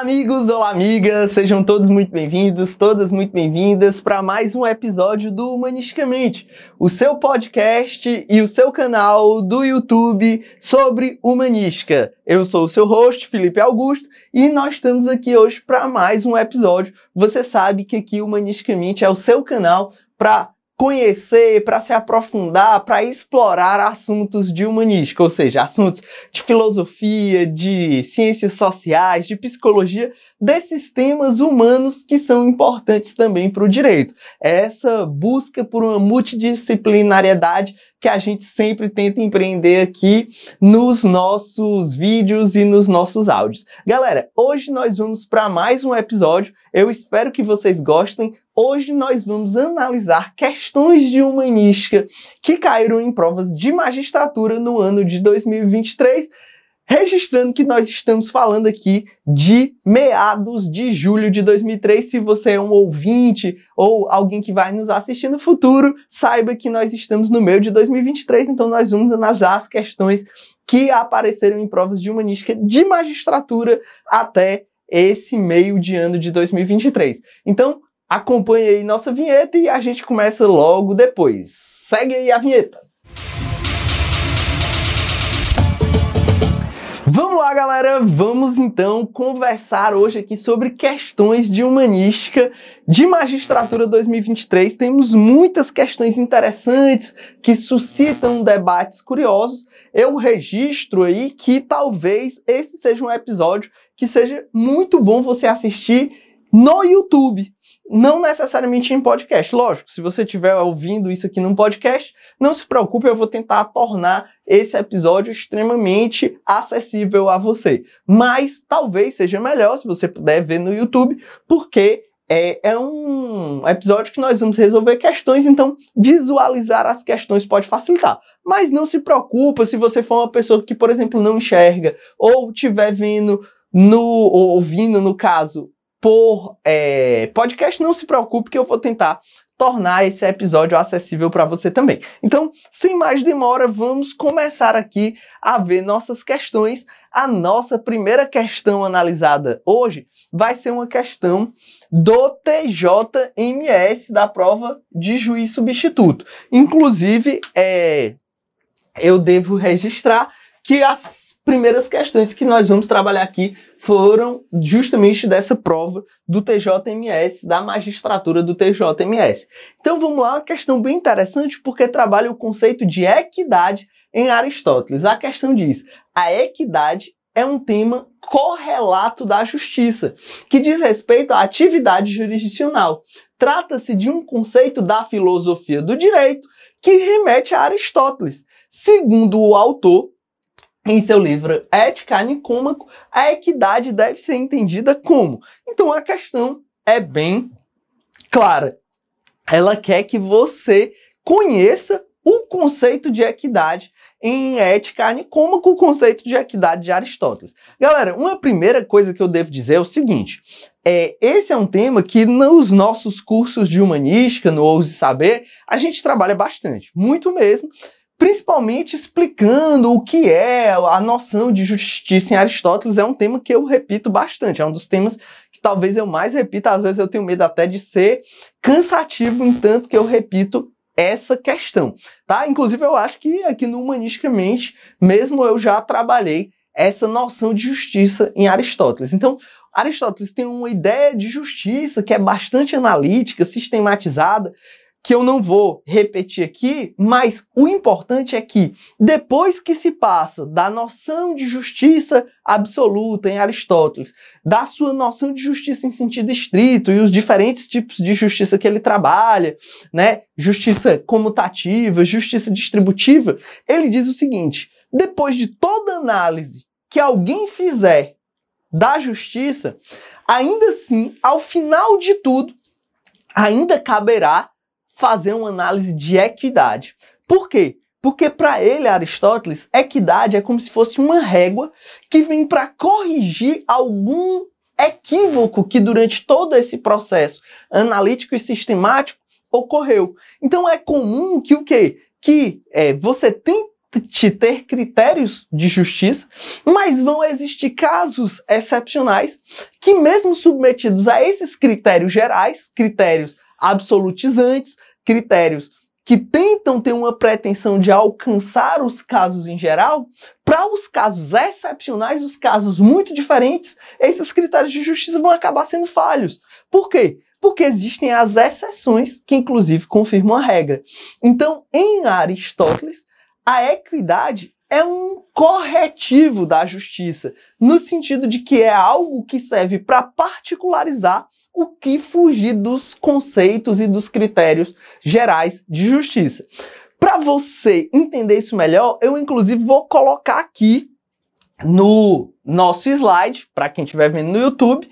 Olá, amigos, olá, amigas, sejam todos muito bem-vindos, todas muito bem-vindas para mais um episódio do Humanisticamente, o seu podcast e o seu canal do YouTube sobre humanística. Eu sou o seu host, Felipe Augusto, e nós estamos aqui hoje para mais um episódio. Você sabe que aqui Humanisticamente é o seu canal para conhecer, para se aprofundar, para explorar assuntos de humanística, ou seja, assuntos de filosofia, de ciências sociais, de psicologia, desses temas humanos que são importantes também para o direito. É essa busca por uma multidisciplinariedade que a gente sempre tenta empreender aqui nos nossos vídeos e nos nossos áudios. Galera, hoje nós vamos para mais um episódio. Eu espero que vocês gostem. Hoje nós vamos analisar questões de humanística que caíram em provas de magistratura no ano de 2023 registrando que nós estamos falando aqui de meados de julho de 2003. Se você é um ouvinte ou alguém que vai nos assistir no futuro, saiba que nós estamos no meio de 2023, então nós vamos analisar as questões que apareceram em provas de humanística de magistratura até esse meio de ano de 2023. Então, Acompanhe aí nossa vinheta e a gente começa logo depois. Segue aí a vinheta. Vamos lá, galera. Vamos então conversar hoje aqui sobre questões de humanística de magistratura 2023. Temos muitas questões interessantes que suscitam debates curiosos. Eu registro aí que talvez esse seja um episódio que seja muito bom você assistir no YouTube não necessariamente em podcast. Lógico, se você estiver ouvindo isso aqui num podcast, não se preocupe, eu vou tentar tornar esse episódio extremamente acessível a você. Mas talvez seja melhor se você puder ver no YouTube, porque é, é, um episódio que nós vamos resolver questões, então visualizar as questões pode facilitar. Mas não se preocupe se você for uma pessoa que, por exemplo, não enxerga ou estiver vendo no ou ouvindo no caso por é, podcast, não se preocupe que eu vou tentar tornar esse episódio acessível para você também. Então, sem mais demora, vamos começar aqui a ver nossas questões. A nossa primeira questão analisada hoje vai ser uma questão do TJMS da prova de juiz substituto. Inclusive, é, eu devo registrar que as primeiras questões que nós vamos trabalhar aqui foram justamente dessa prova do TJMS, da magistratura do TJMS. Então vamos lá, uma questão bem interessante porque trabalha o conceito de equidade em Aristóteles. A questão diz: a equidade é um tema correlato da justiça, que diz respeito à atividade jurisdicional. Trata-se de um conceito da filosofia do direito que remete a Aristóteles. Segundo o autor, em seu livro Ética Nicômaco, a equidade deve ser entendida como. Então a questão é bem clara. Ela quer que você conheça o conceito de equidade em Ética Nicômaco, o conceito de equidade de Aristóteles. Galera, uma primeira coisa que eu devo dizer é o seguinte: é, esse é um tema que nos nossos cursos de humanística, no Ouse Saber, a gente trabalha bastante, muito mesmo principalmente explicando o que é a noção de justiça em Aristóteles. É um tema que eu repito bastante, é um dos temas que talvez eu mais repita, às vezes eu tenho medo até de ser cansativo, em tanto que eu repito essa questão, tá? Inclusive eu acho que aqui no Humanisticamente, mesmo eu já trabalhei essa noção de justiça em Aristóteles. Então, Aristóteles tem uma ideia de justiça que é bastante analítica, sistematizada, que eu não vou repetir aqui, mas o importante é que depois que se passa da noção de justiça absoluta em Aristóteles, da sua noção de justiça em sentido estrito e os diferentes tipos de justiça que ele trabalha, né? Justiça comutativa, justiça distributiva, ele diz o seguinte: depois de toda análise que alguém fizer da justiça, ainda assim, ao final de tudo, ainda caberá fazer uma análise de equidade. Por quê? Porque para ele, Aristóteles, equidade é como se fosse uma régua que vem para corrigir algum equívoco que durante todo esse processo analítico e sistemático ocorreu. Então é comum que o quê? Que é, você tem ter critérios de justiça, mas vão existir casos excepcionais que, mesmo submetidos a esses critérios gerais, critérios absolutizantes, critérios que tentam ter uma pretensão de alcançar os casos em geral, para os casos excepcionais, os casos muito diferentes, esses critérios de justiça vão acabar sendo falhos. Por quê? Porque existem as exceções que, inclusive, confirmam a regra. Então, em Aristóteles, a equidade é um corretivo da justiça, no sentido de que é algo que serve para particularizar o que fugir dos conceitos e dos critérios gerais de justiça. Para você entender isso melhor, eu inclusive vou colocar aqui no nosso slide, para quem estiver vendo no YouTube,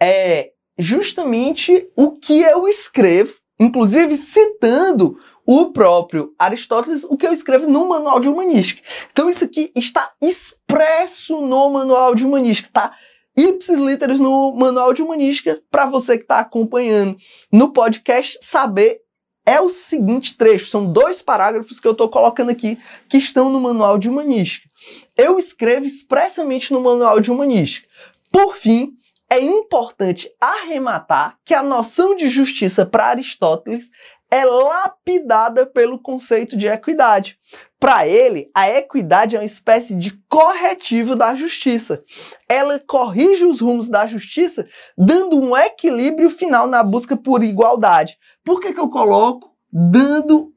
é justamente o que eu escrevo, inclusive citando o próprio Aristóteles, o que eu escrevo no Manual de Humanística. Então isso aqui está expresso no Manual de Humanística, tá? Ipsis literis no Manual de Humanística, para você que está acompanhando no podcast saber é o seguinte trecho, são dois parágrafos que eu estou colocando aqui que estão no Manual de Humanística. Eu escrevo expressamente no Manual de Humanística. Por fim, é importante arrematar que a noção de justiça para Aristóteles é lapidada pelo conceito de equidade. Para ele, a equidade é uma espécie de corretivo da justiça. Ela corrige os rumos da justiça, dando um equilíbrio final na busca por igualdade. Por que, que eu coloco dando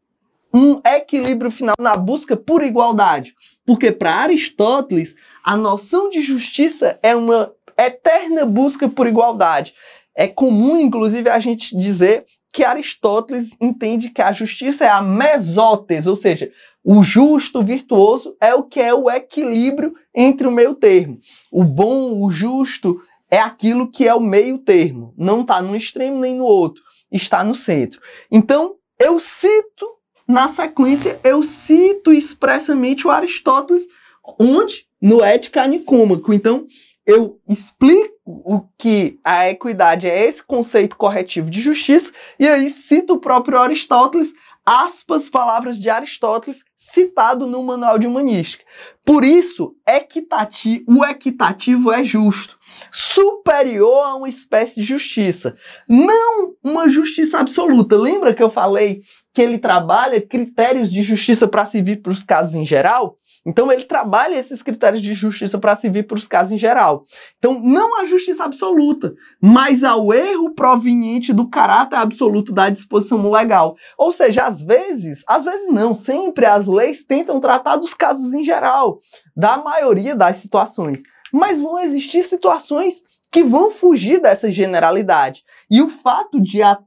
um equilíbrio final na busca por igualdade? Porque para Aristóteles, a noção de justiça é uma eterna busca por igualdade. É comum, inclusive, a gente dizer que Aristóteles entende que a justiça é a mesotes, ou seja, o justo, o virtuoso é o que é o equilíbrio entre o meio termo. O bom, o justo é aquilo que é o meio termo. Não está no extremo nem no outro, está no centro. Então, eu cito, na sequência, eu cito expressamente o Aristóteles, onde? No Ética Nicômaco. Então, eu explico o que a equidade é esse conceito corretivo de justiça, e aí cito o próprio Aristóteles, aspas, palavras de Aristóteles, citado no Manual de Humanística. Por isso, equitativo, o equitativo é justo, superior a uma espécie de justiça, não uma justiça absoluta. Lembra que eu falei que ele trabalha critérios de justiça para servir para os casos em geral? Então ele trabalha esses critérios de justiça para se vir para os casos em geral. Então não a justiça absoluta, mas ao erro proveniente do caráter absoluto da disposição legal. Ou seja, às vezes, às vezes não, sempre as leis tentam tratar dos casos em geral, da maioria das situações. Mas vão existir situações que vão fugir dessa generalidade. E o fato de a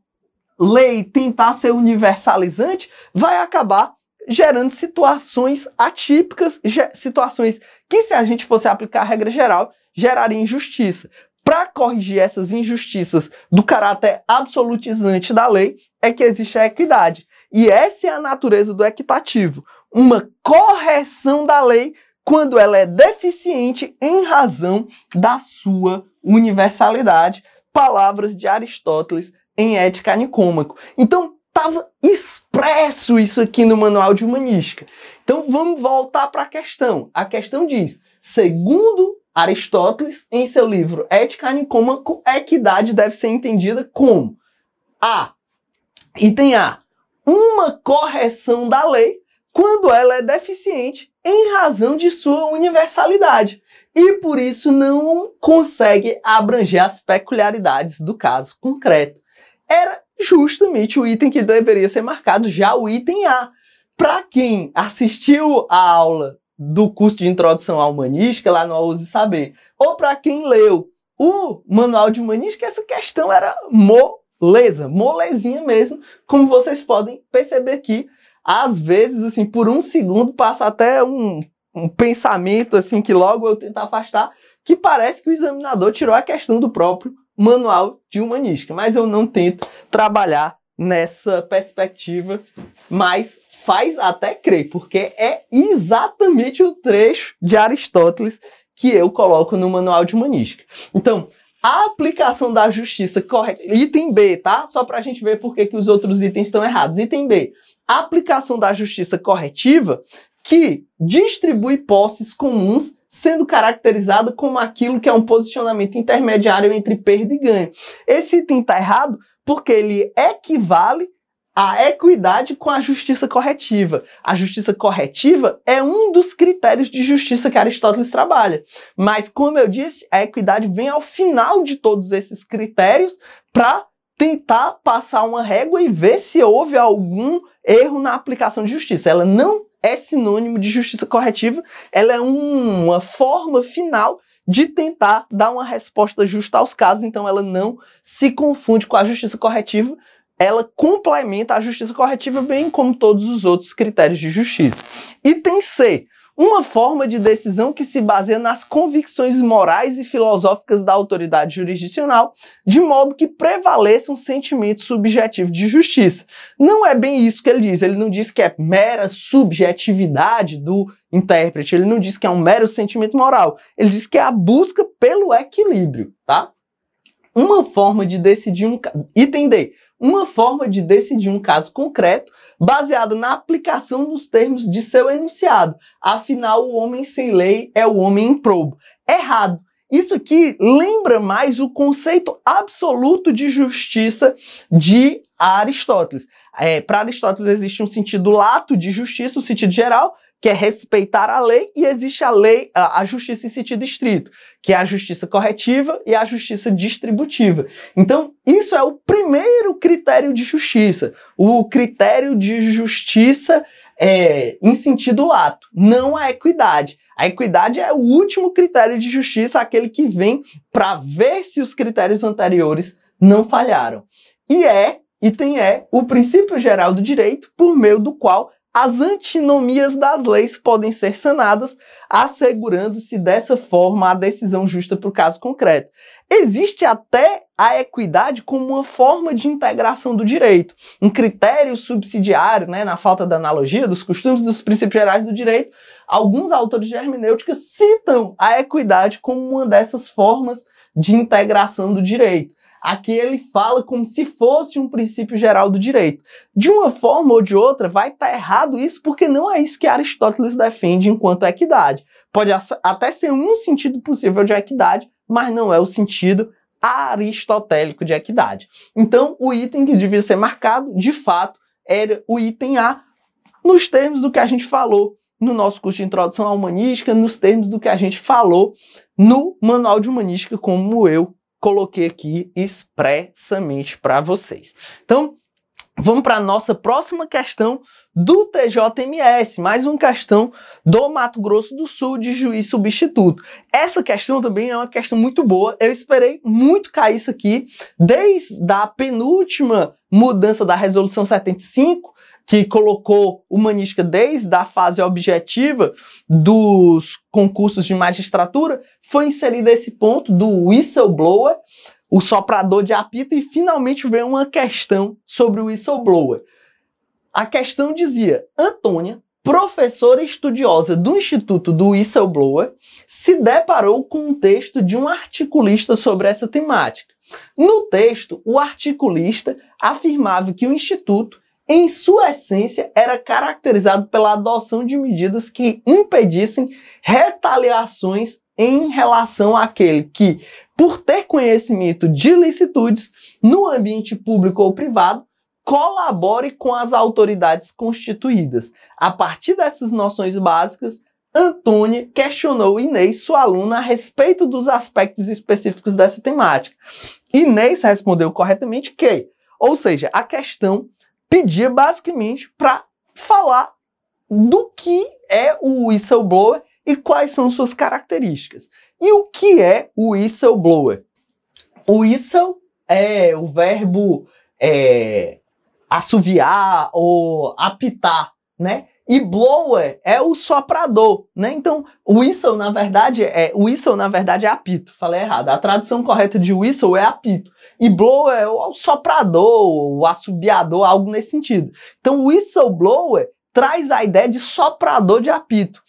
lei tentar ser universalizante vai acabar gerando situações atípicas, situações que, se a gente fosse aplicar a regra geral, geraria injustiça. Para corrigir essas injustiças do caráter absolutizante da lei, é que existe a equidade. E essa é a natureza do equitativo: uma correção da lei quando ela é deficiente em razão da sua universalidade. Palavras de Aristóteles em Ética Nicômaco. Então, estava expresso isso aqui no manual de humanística. Então vamos voltar para a questão. A questão diz: segundo Aristóteles, em seu livro Ética Nicômaco, equidade deve ser entendida como A. Item A. Uma correção da lei quando ela é deficiente em razão de sua universalidade e por isso não consegue abranger as peculiaridades do caso concreto. Era justamente o item que deveria ser marcado, já o item A. Para quem assistiu a aula do curso de introdução à humanística lá no Ouse Saber, ou para quem leu o manual de humanística, essa questão era moleza, molezinha mesmo, como vocês podem perceber aqui. Às vezes, assim, por um segundo passa até um, um pensamento assim que logo eu tento afastar, que parece que o examinador tirou a questão do próprio manual de humanística, mas eu não tento trabalhar nessa perspectiva, mas faz até crer, porque é exatamente o trecho de Aristóteles que eu coloco no manual de humanística. Então, a aplicação da justiça correta, item B, tá? Só para a gente ver por que, que os outros itens estão errados. Item B, a aplicação da justiça corretiva que distribui posses comuns, sendo caracterizada como aquilo que é um posicionamento intermediário entre perda e ganho. Esse item está errado porque ele equivale à equidade com a justiça corretiva. A justiça corretiva é um dos critérios de justiça que Aristóteles trabalha. Mas, como eu disse, a equidade vem ao final de todos esses critérios para tentar passar uma régua e ver se houve algum erro na aplicação de justiça. Ela não é sinônimo de justiça corretiva, ela é um, uma forma final de tentar dar uma resposta justa aos casos, então ela não se confunde com a justiça corretiva, ela complementa a justiça corretiva, bem como todos os outros critérios de justiça. Item C. Uma forma de decisão que se baseia nas convicções morais e filosóficas da autoridade jurisdicional, de modo que prevaleça um sentimento subjetivo de justiça. Não é bem isso que ele diz. Ele não diz que é mera subjetividade do intérprete, ele não diz que é um mero sentimento moral. Ele diz que é a busca pelo equilíbrio, tá? Uma forma de decidir um item D, uma forma de decidir um caso concreto baseada na aplicação dos termos de seu enunciado. Afinal, o homem sem lei é o homem improbo. Errado. Isso aqui lembra mais o conceito absoluto de justiça de Aristóteles. É, Para Aristóteles existe um sentido lato de justiça, um sentido geral, que é respeitar a lei, e existe a lei, a, justiça em sentido estrito, que é a justiça corretiva e a justiça distributiva. Então, isso é o primeiro critério de justiça, o critério de justiça é, em sentido lato, não a equidade. A equidade é o último critério de justiça, aquele que vem para ver se os critérios anteriores não falharam. E é, item é, o princípio geral do direito por meio do qual as antinomias das leis podem ser sanadas, assegurando-se dessa forma a decisão justa para o caso concreto. Existe até a equidade como uma forma de integração do direito, um critério subsidiário, né, na falta da analogia, dos costumes dos princípios gerais do direito. Alguns autores de hermenêutica citam a equidade como uma dessas formas de integração do direito. Aqui ele fala como se fosse um princípio geral do direito. De uma forma ou de outra, vai estar tá errado isso, porque não é isso que Aristóteles defende enquanto equidade. Pode até ser um sentido possível de equidade, mas não é o sentido aristotélico de equidade. Então, o item que devia ser marcado, de fato, era o item A, nos termos do que a gente falou no nosso curso de introdução à humanística, nos termos do que a gente falou no manual de humanística, como eu coloquei aqui expressamente para vocês. Então, vamos para a nossa próxima questão do TJMS, mais uma questão do Mato Grosso do Sul de juiz substituto. Essa questão também é uma questão muito boa. Eu esperei muito cair isso aqui desde a penúltima mudança da resolução 75 que colocou humanística desde a fase objetiva dos concursos de magistratura, foi inserido esse ponto do whistleblower, o soprador de apito, e finalmente veio uma questão sobre o whistleblower. A questão dizia: Antônia, professora estudiosa do Instituto do Whistleblower, se deparou com um texto de um articulista sobre essa temática. No texto, o articulista afirmava que o Instituto em sua essência, era caracterizado pela adoção de medidas que impedissem retaliações em relação àquele que, por ter conhecimento de ilicitudes no ambiente público ou privado, colabore com as autoridades constituídas. A partir dessas noções básicas, Antônia questionou Inês, sua aluna, a respeito dos aspectos específicos dessa temática. Inês respondeu corretamente que, ou seja, a questão pedia basicamente para falar do que é o whistleblower e quais são suas características. E o que é o whistleblower? O whistle é o verbo é, assoviar ou apitar, né? E blower é o soprador, né? Então, whistle na verdade é whistle na verdade é apito. Falei errado. A tradução correta de whistle é apito. E blower é o soprador, o assobiador, algo nesse sentido. Então, whistleblower traz a ideia de soprador de apito.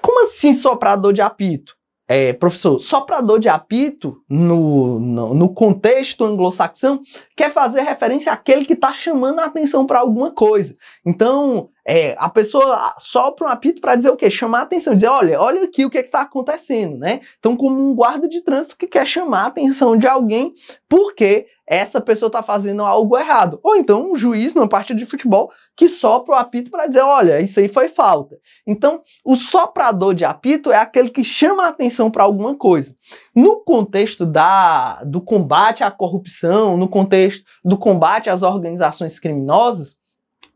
Como assim soprador de apito? É, professor, soprador de apito, no, no, no contexto anglo-saxão, quer fazer referência àquele que está chamando a atenção para alguma coisa. Então, É, a pessoa sopra um apito para dizer o quê? Chamar a atenção, dizer, olha, olha aqui o que está acontecendo, né? Então, como um guarda de trânsito que quer chamar a atenção de alguém porque essa pessoa está fazendo algo errado. Ou então um juiz numa partida de futebol que sopra o apito para dizer, olha, isso aí foi falta. Então, o soprador de apito é aquele que chama a atenção para alguma coisa. No contexto da, do combate à corrupção, no contexto do combate às organizações criminosas,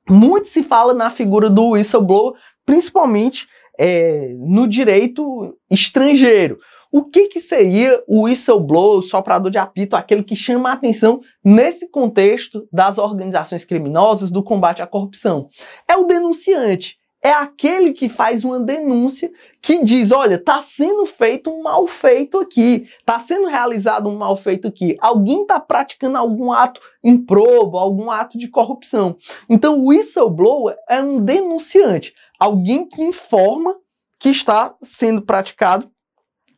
muito se fala na figura do whistleblower, principalmente é, no direito estrangeiro. O que, que seria o whistleblower, o soprador de apito, aquele que chama a atenção nesse contexto das organizações criminosas, do combate à corrupção? É o denunciante. É aquele que faz uma denúncia que diz: olha, está sendo feito um mal feito aqui, está sendo realizado um mal feito aqui, alguém está praticando algum ato improbo, algum ato de corrupção. Então, o whistleblower é um denunciante, alguém que informa que está sendo praticado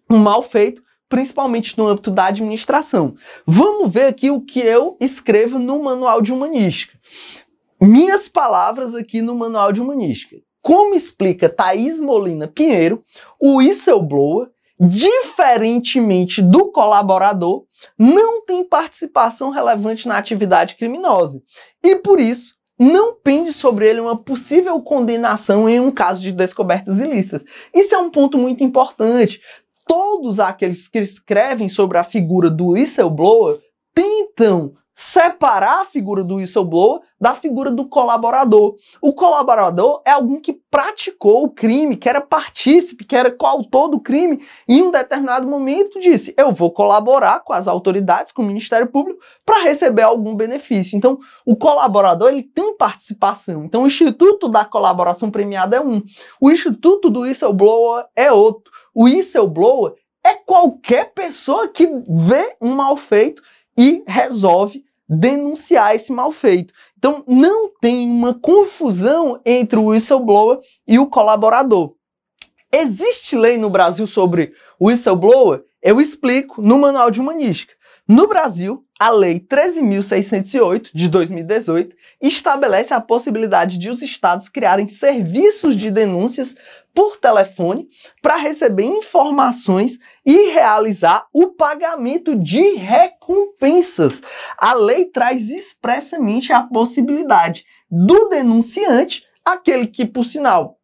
um mal feito, principalmente no âmbito da administração. Vamos ver aqui o que eu escrevo no manual de humanística. Minhas palavras aqui no manual de humanística. Como explica Thaís Molina Pinheiro, o whistleblower, diferentemente do colaborador, não tem participação relevante na atividade criminosa e, por isso, não pende sobre ele uma possível condenação em um caso de descobertas ilícitas. Isso é um ponto muito importante todos aqueles que escrevem sobre a figura do whistleblower tentam separar a figura do whistleblower da figura do colaborador. O colaborador é alguém que praticou o crime, que era partícipe, que era coautor do crime, e em um determinado momento disse: Eu vou colaborar com as autoridades, com o Ministério Público, para receber algum benefício. Então, o colaborador ele tem participação. Então, o Instituto da Colaboração Premiada é um, o Instituto do Whistleblower é outro. O whistleblower é qualquer pessoa que vê um mal feito e resolve denunciar esse mal feito. Então, não tem uma confusão entre o whistleblower e o colaborador. Existe lei no Brasil sobre whistleblower? Eu explico no Manual de Humanística. No Brasil, a Lei 13.608 de 2018 estabelece a possibilidade de os estados criarem serviços de denúncias por telefone para receber informações e realizar o pagamento de recompensas. A lei traz expressamente a possibilidade do denunciante, aquele que, por sinal,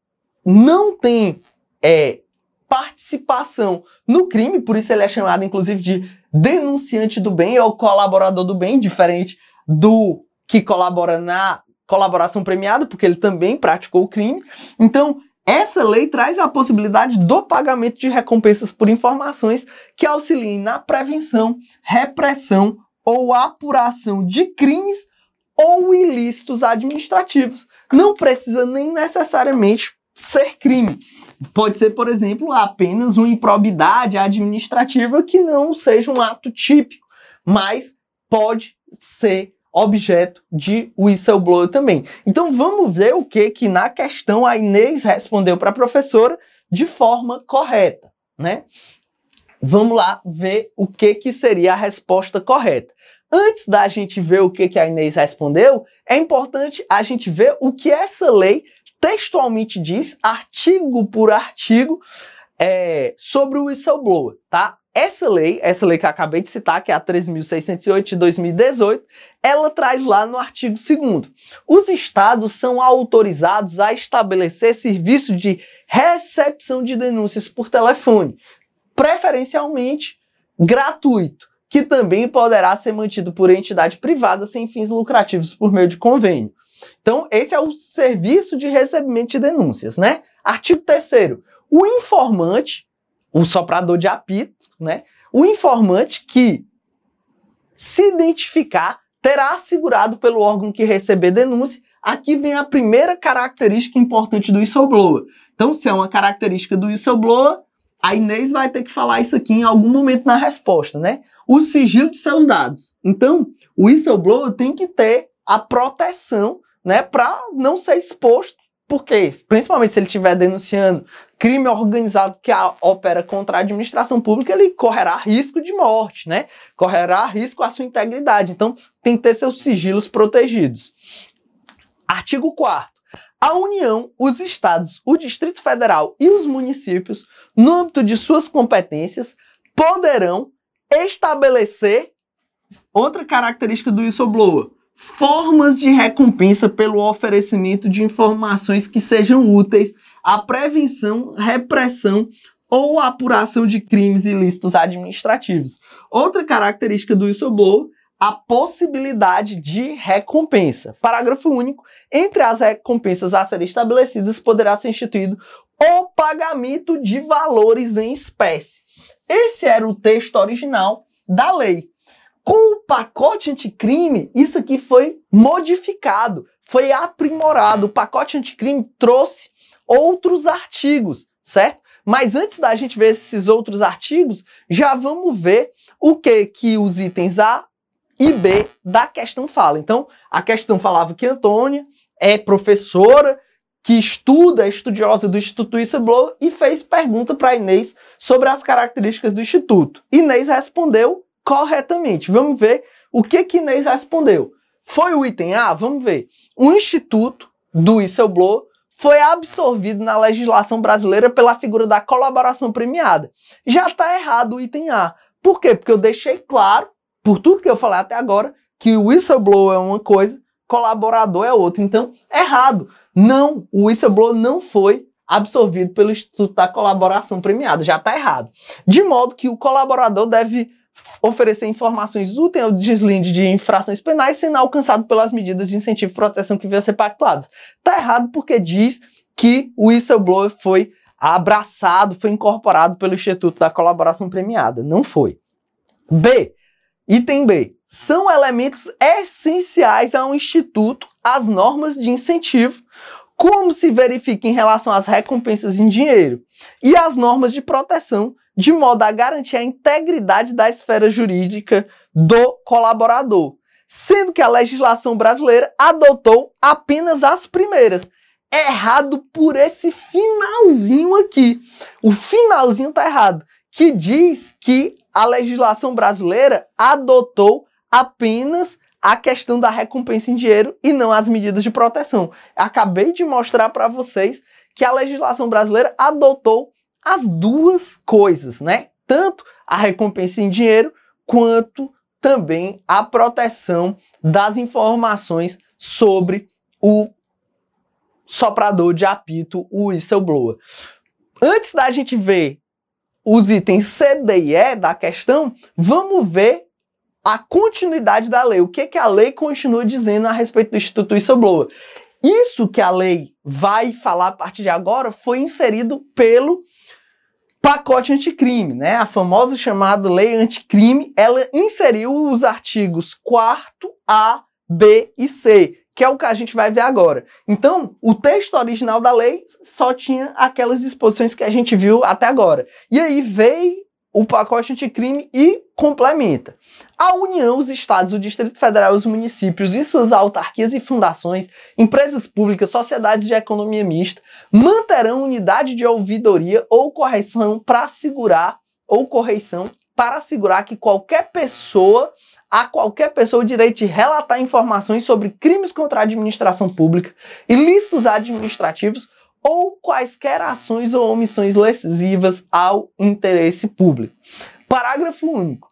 não tem é, participação no crime, por isso ele é chamado, inclusive, de denunciante do bem ou colaborador do bem, diferente do que colabora na colaboração premiada, porque ele também praticou o crime. Então, essa lei traz a possibilidade do pagamento de recompensas por informações que auxiliem na prevenção, repressão ou apuração de crimes ou ilícitos administrativos. Não precisa nem necessariamente ser crime. Pode ser, por exemplo, apenas uma improbidade administrativa que não seja um ato típico, mas pode ser objeto de whistleblower também. Então vamos ver o que que na questão a Inês respondeu para a professora de forma correta, né? Vamos lá ver o que que seria a resposta correta. Antes da gente ver o que que a Inês respondeu, é importante a gente ver o que essa lei textualmente diz, artigo por artigo, é, sobre o whistleblower, tá? Essa lei, essa lei que eu acabei de citar, que é a 13.608 de 2018, ela traz lá no artigo 2 os estados são autorizados a estabelecer serviço de recepção de denúncias por telefone, preferencialmente gratuito, que também poderá ser mantido por entidade privada sem fins lucrativos por meio de convênio. Então, esse é o serviço de recebimento de denúncias, né? Artigo 3 o informante, o soprador de apito, né? O informante que se identificar terá assegurado pelo órgão que receber denúncia. Aqui vem a primeira característica importante do whistleblower. Então, se é uma característica do whistleblower, a Inês vai ter que falar isso aqui em algum momento na resposta, né? O sigilo de seus dados. Então, o whistleblower tem que ter a proteção né, para não ser exposto, porque, principalmente se ele estiver denunciando crime organizado que opera contra a administração pública, ele correrá risco de morte, né? Correrá risco à sua integridade. Então, tem que ter seus sigilos protegidos. Artigo 4 A União, os estados, o Distrito Federal e os municípios, no âmbito de suas competências, poderão estabelecer outra característica do whistleblower: formas de recompensa pelo oferecimento de informações que sejam úteis à prevenção, repressão ou apuração de crimes ilícitos administrativos. Outra característica do whistleblower a possibilidade de recompensa. Parágrafo único. Entre as recompensas a serem estabelecidas, poderá ser instituído o pagamento de valores em espécie. Esse era o texto original da lei. Com o pacote anticrime, isso aqui foi modificado, foi aprimorado. O pacote anticrime trouxe outros artigos, certo? Mas antes da gente ver esses outros artigos, já vamos ver o que que os itens A, e B da questão fala. Então, a questão falava que Antônia é professora que estuda, é estudiosa do Instituto Whistleblower e fez pergunta para Inês sobre as características do Instituto. Inês respondeu corretamente. Vamos ver o que que Inês respondeu. Foi o item A? Vamos ver. O Instituto do Whistleblower foi absorvido na legislação brasileira pela figura da colaboração premiada. Já está errado o item A. Por quê? Porque eu deixei claro por tudo que eu falei até agora, que o whistleblower é uma coisa, colaborador é outra. Então, errado. Não, o whistleblower não foi absorvido pelo Instituto da Colaboração Premiada, já está errado. De modo que o colaborador deve oferecer informações úteis ao deslinde de infrações penais sendo alcançado pelas medidas de incentivo e proteção que venham a ser pactuadas. Está errado porque diz que o whistleblower foi abraçado, foi incorporado pelo Instituto da Colaboração Premiada. Não foi. B. Item B. São elementos essenciais a um instituto as normas de incentivo, como se verifica em relação às recompensas em dinheiro, e as normas de proteção, de modo a garantir a integridade da esfera jurídica do colaborador, sendo que a legislação brasileira adotou apenas as primeiras. Errado por esse finalzinho aqui. O finalzinho tá errado, que diz que a legislação brasileira adotou apenas a questão da recompensa em dinheiro e não as medidas de proteção. Acabei de mostrar para vocês que a legislação brasileira adotou as duas coisas, né? Tanto a recompensa em dinheiro quanto também a proteção das informações sobre o soprador de apito, o whistleblower. Antes da gente ver os itens C, D e E da questão, vamos ver a continuidade da lei. O que, que a lei continua dizendo a respeito do Instituto Whistleblower. Isso que a lei vai falar a partir de agora foi inserido pelo pacote anticrime, né? A famosa chamada lei anticrime, ela inseriu os artigos 4 A, B e C, que é o que a gente vai ver agora. Então, o texto original da lei só tinha aquelas disposições que a gente viu até agora. E aí veio o pacote anticrime e complementa. A União, os estados, o Distrito Federal, os municípios e suas autarquias e fundações, empresas públicas, sociedades de economia mista, manterão unidade de ouvidoria ou correção para assegurar ou correição para assegurar que qualquer pessoa a qualquer pessoa o direito de relatar informações sobre crimes contra a administração pública, ilícitos administrativos ou quaisquer ações ou omissões lesivas ao interesse público. Parágrafo único.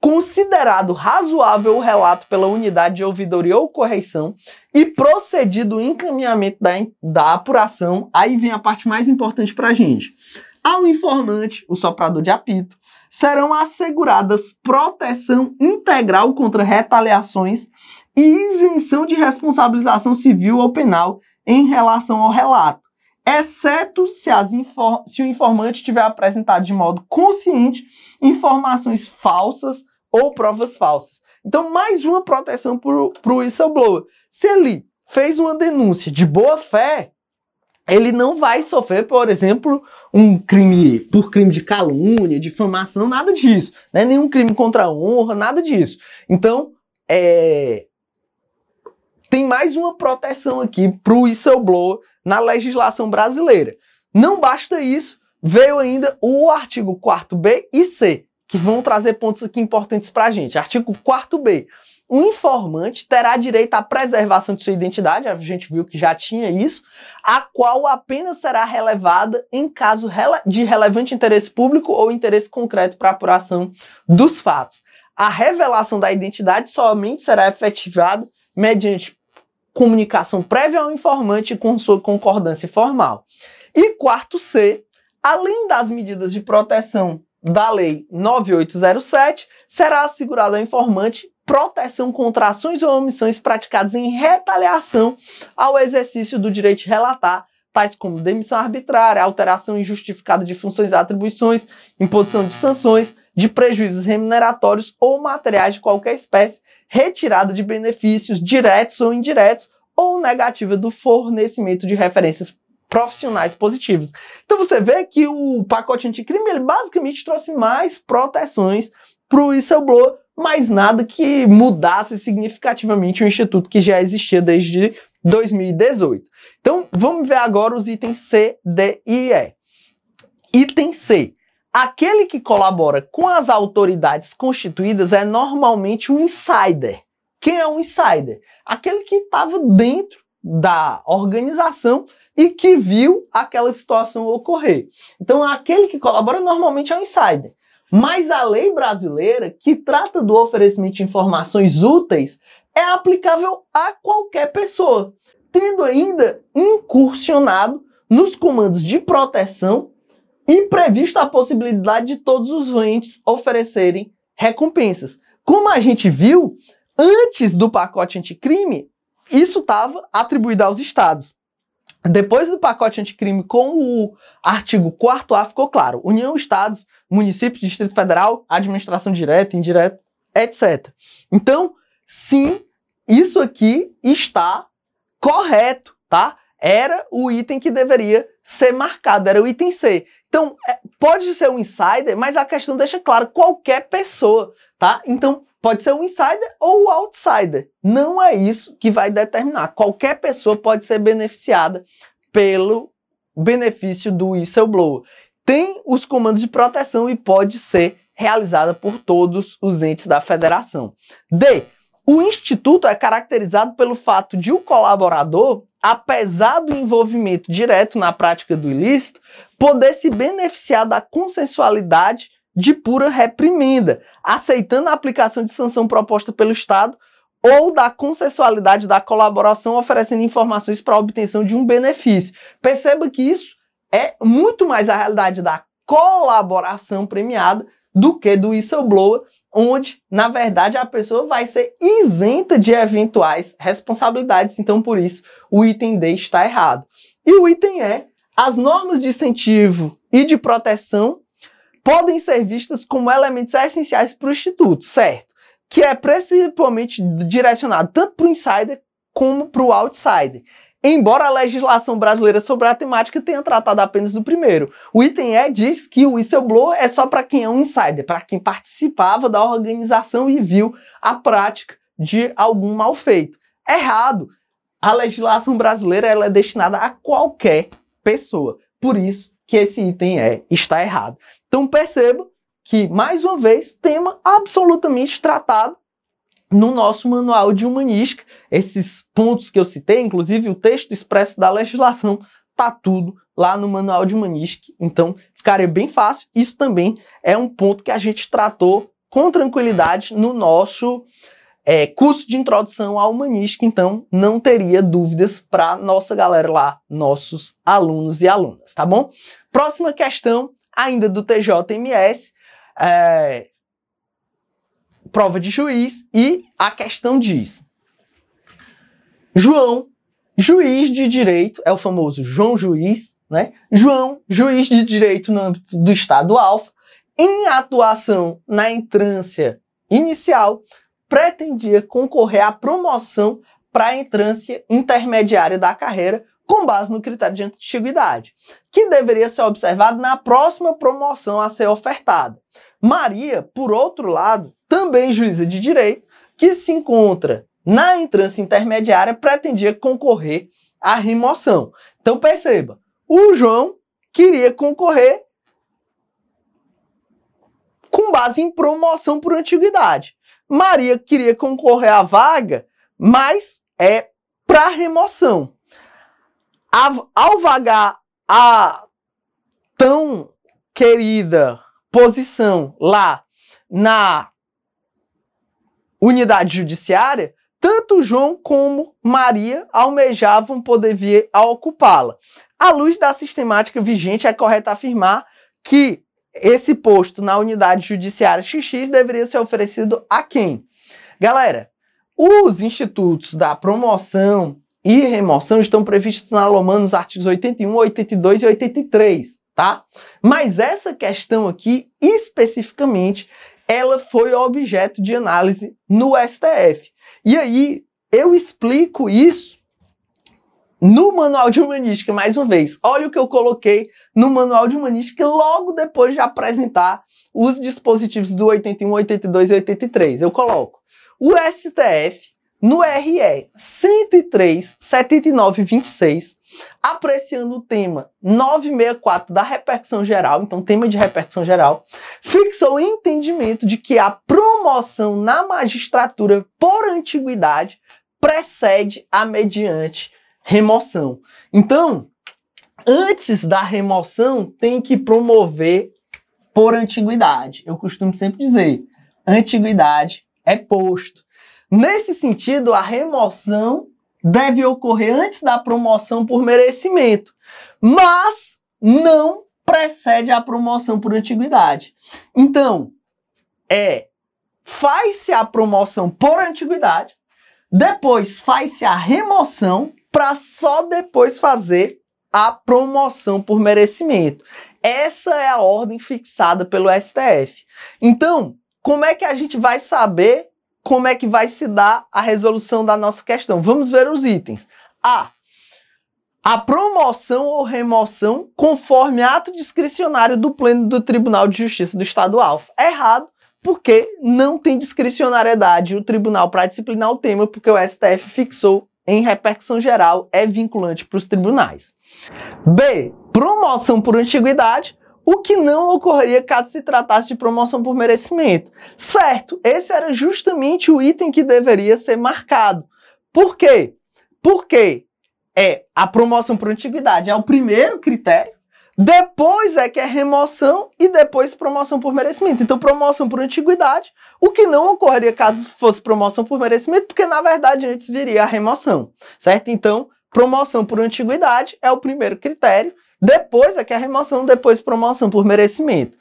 Considerado razoável o relato pela unidade de ouvidoria ou correição e procedido o encaminhamento da, da apuração, aí vem a parte mais importante para a gente. Ao informante, o soprador de apito, serão asseguradas proteção integral contra retaliações e isenção de responsabilização civil ou penal em relação ao relato, exceto se, se o informante tiver apresentado de modo consciente informações falsas ou provas falsas. Então, mais uma proteção para o whistleblower. Se ele fez uma denúncia de boa fé, ele não vai sofrer, por exemplo, um crime por crime de calúnia, difamação, nada disso. Né? Nenhum crime contra a honra, nada disso. Então, é... tem mais uma proteção aqui para o whistleblower na legislação brasileira. Não basta isso, veio ainda o artigo 4B e C, que vão trazer pontos aqui importantes para a gente. Artigo 4B. o informante terá direito à preservação de sua identidade, a gente viu que já tinha isso, a qual apenas será relevada em caso de relevante interesse público ou interesse concreto para apuração dos fatos. A revelação da identidade somente será efetivada mediante comunicação prévia ao informante com sua concordância formal. E quarto C, além das medidas de proteção da Lei 9807, será assegurado ao informante proteção contra ações ou omissões praticadas em retaliação ao exercício do direito de relatar, tais como demissão arbitrária, alteração injustificada de funções e atribuições, imposição de sanções, de prejuízos remuneratórios ou materiais de qualquer espécie, retirada de benefícios diretos ou indiretos, ou negativa do fornecimento de referências profissionais positivas. Então você vê que o pacote anticrime ele basicamente trouxe mais proteções para o whistleblower, mas nada que mudasse significativamente o instituto que já existia desde 2018. Então vamos ver agora os itens C, D e E. Item C. Aquele que colabora com as autoridades constituídas é normalmente um insider. Quem é um insider? Aquele que estava dentro da organização e que viu aquela situação ocorrer. Então, aquele que colabora normalmente é um insider. Mas a lei brasileira, que trata do oferecimento de informações úteis, é aplicável a qualquer pessoa, tendo ainda incursionado nos comandos de proteção previsto a possibilidade de todos os entes oferecerem recompensas. Como a gente viu, antes do pacote anticrime, isso estava atribuído aos estados. Depois do pacote anticrime com o artigo 4 A ficou claro: União, Estados, município, Distrito Federal, administração direta, indireta, etc. Então, sim, isso aqui está correto, tá? Era o item que deveria ser marcado, era o item C. Então, é, pode ser um insider, mas a questão deixa claro, qualquer pessoa, tá? Então, Pode ser um insider ou o outsider. Não é isso que vai determinar. Qualquer pessoa pode ser beneficiada pelo benefício do whistleblower. Tem os comandos de proteção e pode ser realizada por todos os entes da federação. D. O instituto é caracterizado pelo fato de o colaborador, apesar do envolvimento direto na prática do ilícito, poder se beneficiar da consensualidade de pura reprimenda, aceitando a aplicação de sanção proposta pelo Estado ou da consensualidade da colaboração oferecendo informações para a obtenção de um benefício. Perceba que isso é muito mais a realidade da colaboração premiada do que do whistleblower, onde, na verdade, a pessoa vai ser isenta de eventuais responsabilidades. Então, por isso, o item D está errado. E o item E, as normas de incentivo e de proteção podem ser vistas como elementos essenciais para o Instituto, certo? Que é principalmente direcionado tanto para o insider como para o outsider. Embora a legislação brasileira sobre a temática tenha tratado apenas do primeiro, o item E diz que o whistleblower é só para quem é um insider, para quem participava da organização e viu a prática de algum mal feito. Errado! A legislação brasileira ela é destinada a qualquer pessoa. Por isso que esse item E está errado. Então perceba que, mais uma vez, tema absolutamente tratado no nosso manual de humanística. Esses pontos que eu citei, inclusive o texto expresso da legislação, tá tudo lá no manual de humanística. Então ficaria bem fácil. Isso também é um ponto que a gente tratou com tranquilidade no nosso é, curso de introdução à humanística. Então não teria dúvidas para nossa galera lá, nossos alunos e alunas, tá bom? Próxima questão ainda do TJMS, é, prova de juiz, e a questão diz: João, juiz de direito, é o famoso João Juiz, né? João, juiz de direito no âmbito do Estado Alfa, em atuação na entrância inicial, pretendia concorrer à promoção para a entrância intermediária da carreira com base no critério de antiguidade, que deveria ser observado na próxima promoção a ser ofertada. Maria, por outro lado, também juíza de direito, que se encontra na entrância intermediária, pretendia concorrer à remoção. Então perceba, o João queria concorrer com base em promoção por antiguidade. Maria queria concorrer à vaga, mas é para remoção. Ao vagar a tão querida posição lá na unidade judiciária, tanto João como Maria almejavam poder vir a ocupá-la. À luz da sistemática vigente, é correto afirmar que esse posto na unidade judiciária XX deveria ser oferecido a quem? Galera, os institutos da promoção e remoção estão previstos na Lomã nos artigos 81, 82 e 83, tá? Mas essa questão aqui, especificamente, ela foi objeto de análise no STF. E aí, eu explico isso no manual de humanística, mais uma vez. Olha o que eu coloquei no manual de humanística logo depois de apresentar os dispositivos do 81, 82 e 83. Eu coloco o STF no RE 103 79 26, apreciando o tema 964 da repercussão geral, então tema de repercussão geral, fixou o entendimento de que a promoção na magistratura por antiguidade precede a mediante remoção. Então, antes da remoção, tem que promover por antiguidade. Eu costumo sempre dizer, antiguidade é posto. Nesse sentido, a remoção deve ocorrer antes da promoção por merecimento, mas não precede a promoção por antiguidade. Então, é faz-se a promoção por antiguidade, depois faz-se a remoção para só depois fazer a promoção por merecimento. Essa é a ordem fixada pelo STF. Então, como é que a gente vai saber como é que vai se dar a resolução da nossa questão? Vamos ver os itens. A. A promoção ou remoção conforme ato discricionário do Pleno do Tribunal de Justiça do Estado Alfa. Errado, porque não tem discricionariedade o tribunal para disciplinar o tema, porque o STF fixou em repercussão geral, é vinculante para os tribunais. B. Promoção por antiguidade, o que não ocorreria caso se tratasse de promoção por merecimento. Certo, esse era justamente o item que deveria ser marcado. Por quê? Porque é a promoção por antiguidade é o primeiro critério, depois é que é remoção e depois promoção por merecimento. Então, promoção por antiguidade, o que não ocorreria caso fosse promoção por merecimento, porque na verdade antes viria a remoção, certo? Então, promoção por antiguidade é o primeiro critério, depois é que é a remoção, depois promoção por merecimento.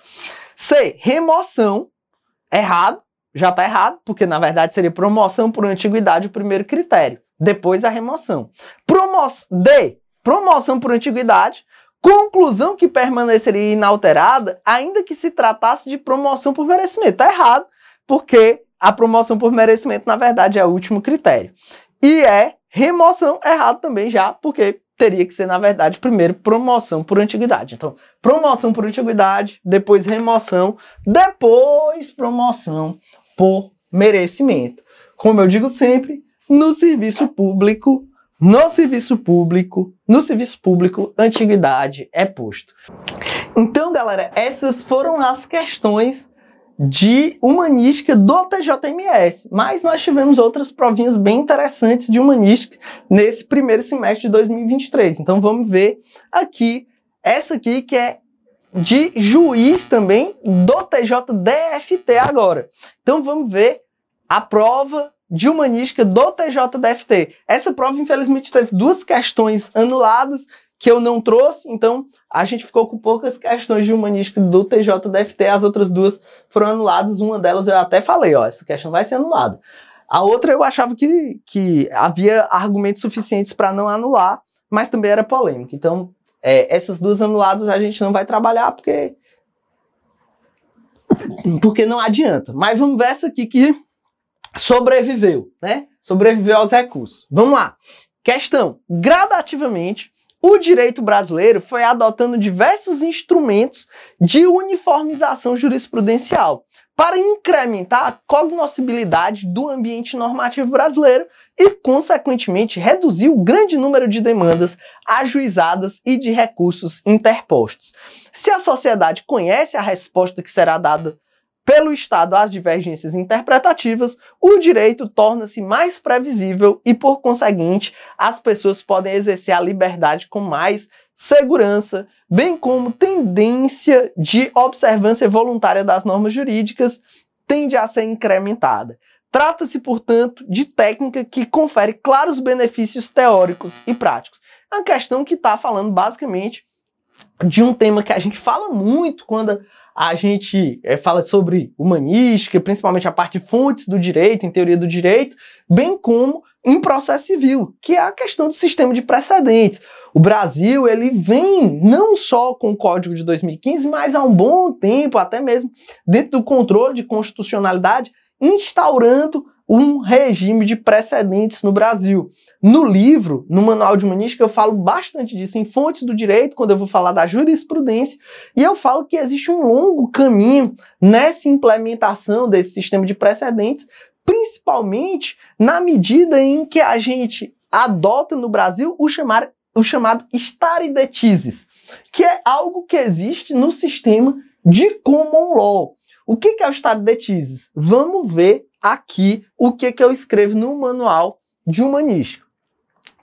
C, remoção, errado, já está errado, porque na verdade seria promoção por antiguidade o primeiro critério, depois a remoção. Promo D, promoção por antiguidade, Conclusão que permaneceria inalterada, ainda que se tratasse de promoção por merecimento. Está errado, porque a promoção por merecimento, na verdade, é o último critério. E é remoção errado também já, porque teria que ser, na verdade, primeiro promoção por antiguidade. Então, promoção por antiguidade, depois remoção, depois promoção por merecimento. Como eu digo sempre, no serviço público no serviço público, no serviço público, antiguidade é posto. Então, galera, essas foram as questões de humanística do TJMS, mas nós tivemos outras provinhas bem interessantes de humanística nesse primeiro semestre de 2023. Então vamos ver aqui essa aqui que é de juiz também do TJDFT agora. Então vamos ver a prova de humanística do TJDFT. Essa prova, infelizmente, teve duas questões anuladas que eu não trouxe, então a gente ficou com poucas questões de humanística do TJDFT, as outras duas foram anuladas, uma delas eu até falei, ó, essa questão vai ser anulada. A outra eu achava que, que havia argumentos suficientes para não anular, mas também era polêmica. Então, é, essas duas anuladas a gente não vai trabalhar porque porque não adianta. Mas vamos ver essa aqui que sobreviveu, né? Sobreviveu aos recursos. Vamos lá. Questão: gradativamente, o direito brasileiro foi adotando diversos instrumentos de uniformização jurisprudencial para incrementar a cognoscibilidade do ambiente normativo brasileiro e, consequentemente, reduzir o grande número de demandas ajuizadas e de recursos interpostos. Se a sociedade conhece a resposta que será dada Pelo Estado às divergências interpretativas, o direito torna-se mais previsível e, por conseguinte, as pessoas podem exercer a liberdade com mais segurança, bem como tendência de observância voluntária das normas jurídicas tende a ser incrementada. Trata-se, portanto, de técnica que confere claros benefícios teóricos e práticos. É uma questão que está falando basicamente de um tema que a gente fala muito quando a gente é, fala sobre humanística, principalmente a parte de fontes do direito, em teoria do direito, bem como em processo civil, que é a questão do sistema de precedentes. O Brasil, ele vem não só com o Código de 2015, mas há um bom tempo, até mesmo dentro do controle de constitucionalidade, instaurando um regime de precedentes no Brasil. No livro, no Manual de Humanística, eu falo bastante disso em fontes do direito, quando eu vou falar da jurisprudência, e eu falo que existe um longo caminho nessa implementação desse sistema de precedentes, principalmente na medida em que a gente adota no Brasil o, chamar, o chamado stare decisis, que é algo que existe no sistema de common law. O que é o stare decisis? Vamos ver aqui o que, que eu escrevo no manual de humanística.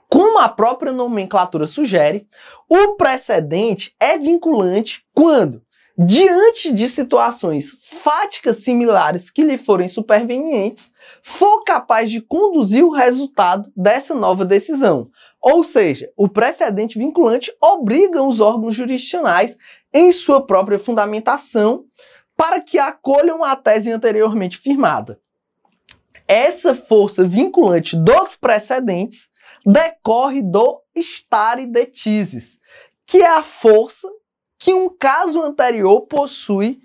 Como a própria nomenclatura sugere, o precedente é vinculante quando, diante de situações fáticas similares que lhe forem supervenientes, for capaz de conduzir o resultado dessa nova decisão. Ou seja, o precedente vinculante obriga os órgãos jurisdicionais, em sua própria fundamentação, para que acolham a tese anteriormente firmada. Essa força vinculante dos precedentes decorre do stare decisis, que é a força que um caso anterior possui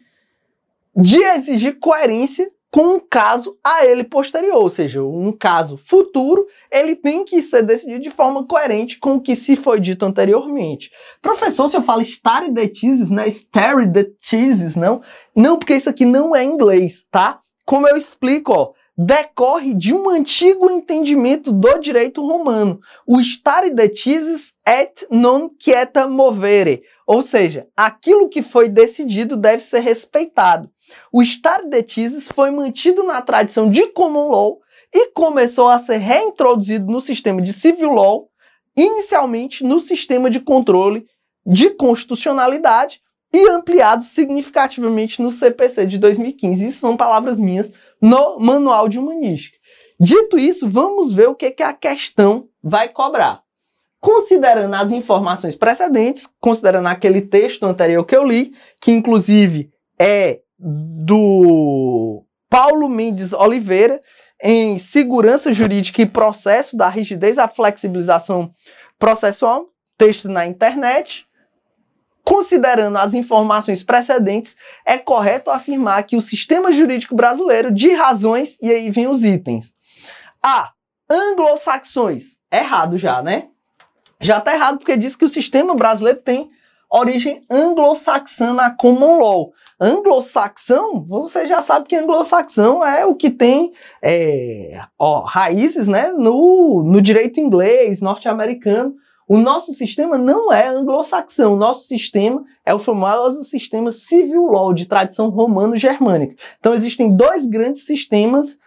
de exigir coerência com um caso a ele posterior, ou seja, um caso futuro, ele tem que ser decidido de forma coerente com o que se foi dito anteriormente. Professor, se eu falo stare decisis, né? Stare decisis, não? Não, porque isso aqui não é inglês, tá? Como eu explico, ó, decorre de um antigo entendimento do direito romano, o stare decisis et non quieta movere, ou seja, aquilo que foi decidido deve ser respeitado. O stare decisis foi mantido na tradição de common law e começou a ser reintroduzido no sistema de civil law, inicialmente no sistema de controle de constitucionalidade e ampliado significativamente no CPC de 2015. Isso são palavras minhas no Manual de Humanística. Dito isso, vamos ver o que, que a questão vai cobrar. Considerando as informações precedentes, considerando aquele texto anterior que eu li, que inclusive é do Paulo Mendes Oliveira, em Segurança Jurídica e Processo da Rigidez à Flexibilização Processual, texto na internet, Considerando as informações precedentes, é correto afirmar que o sistema jurídico brasileiro, de razões, e aí vem os itens. A. Anglo-saxões. Errado já, né? Já tá errado porque diz que o sistema brasileiro tem origem anglo-saxã common law. Anglo-saxão, você já sabe que anglo-saxão é o que tem é, ó, raízes né, no, no direito inglês, norte-americano, o nosso sistema não é anglo-saxão, o nosso sistema é o famoso sistema civil law, de tradição romano-germânica. Então existem dois grandes sistemas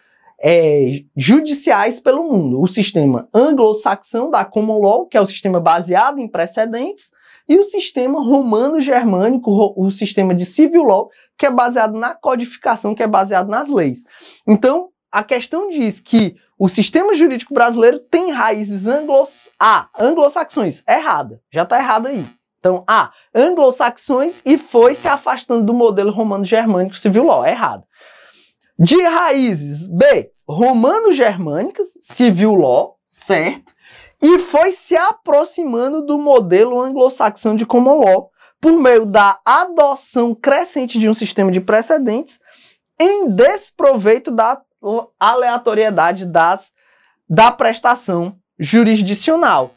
é, judiciais pelo mundo. O sistema anglo-saxão da common law, que é o sistema baseado em precedentes, e o sistema romano-germânico, o sistema de civil law, que é baseado na codificação, que é baseado nas leis. Então, a questão diz que o sistema jurídico brasileiro tem raízes anglos... A, anglo-saxões. Errada. Já está errado aí. Então, A, anglo-saxões e foi se afastando do modelo romano-germânico civil law. Errado. De raízes B, romano-germânicas, civil law, certo? E foi se aproximando do modelo anglo-saxão de common law por meio da adoção crescente de um sistema de precedentes em desproveito da aleatoriedade das, da prestação jurisdicional.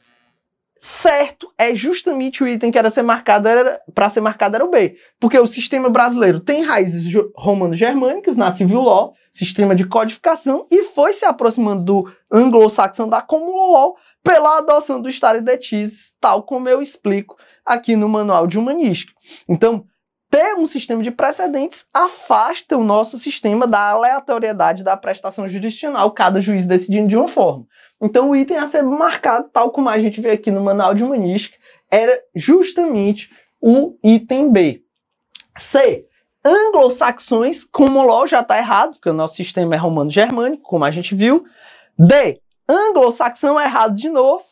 Certo, é justamente o item que era ser marcado para ser marcado era o B, porque o sistema brasileiro tem raízes romano-germânicas na civil law, sistema de codificação e foi se aproximando do anglo-saxão da common law pela adoção do stare decisis, tal como eu explico aqui no manual de humanística. Então, ter um sistema de precedentes afasta o nosso sistema da aleatoriedade da prestação jurisdicional, cada juiz decidindo de uma forma. Então, o item a ser marcado, tal como a gente vê aqui no manual de humanística, era justamente o item B. C. Anglo-saxões, como LOL já está errado, porque o nosso sistema é romano-germânico, como a gente viu. D. Anglo-saxão errado de novo.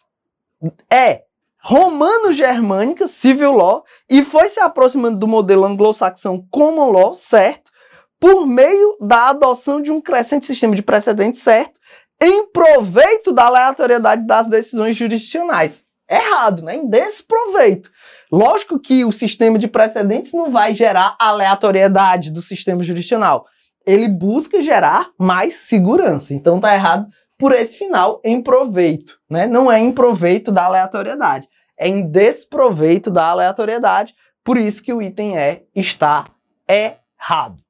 É romano-germânica, civil law, e foi se aproximando do modelo anglo-saxão common law, certo? Por meio da adoção de um crescente sistema de precedentes, certo? Em proveito da aleatoriedade das decisões jurisdicionais. Errado, né? Em desproveito. Lógico que o sistema de precedentes não vai gerar aleatoriedade do sistema jurisdicional. Ele busca gerar mais segurança. Então tá errado por esse final em proveito, né? Não é em proveito da aleatoriedade, é em desproveito da aleatoriedade. Por isso que o item E está errado.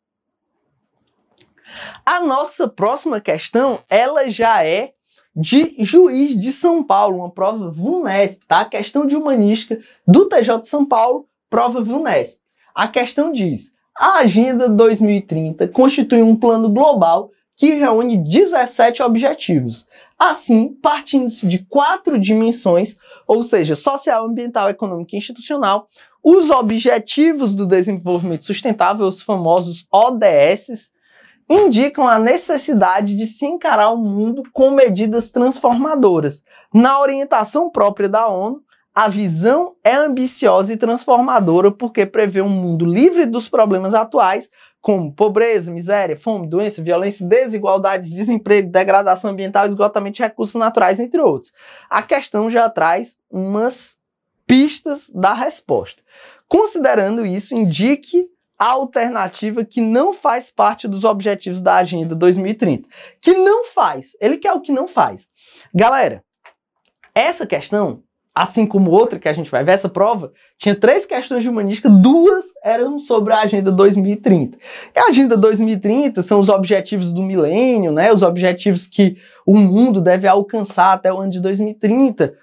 A nossa próxima questão, ela já é de juiz de São Paulo, uma prova VUNESP, tá? Questão de humanística do TJ de São Paulo, prova VUNESP. A questão diz: a Agenda 2030 constitui um plano global que reúne 17 objetivos. Assim, partindo-se de quatro dimensões, ou seja, social, ambiental, econômica e institucional, os objetivos do desenvolvimento sustentável, os famosos ODS, indicam a necessidade de se encarar o mundo com medidas transformadoras. Na orientação própria da ONU, a visão é ambiciosa e transformadora porque prevê um mundo livre dos problemas atuais, como pobreza, miséria, fome, doença, violência, desigualdades, desemprego, degradação ambiental, esgotamento de recursos naturais, entre outros. A questão já traz umas pistas da resposta. Considerando isso, indique a alternativa que não faz parte dos objetivos da Agenda 2030. Que não faz. Ele quer o que não faz. Galera, essa questão, assim como outra que a gente vai ver, essa prova, tinha três questões de humanística, duas eram sobre a Agenda 2030. E a Agenda 2030 são os objetivos do milênio, né? Os objetivos que o mundo deve alcançar até o ano de 2030.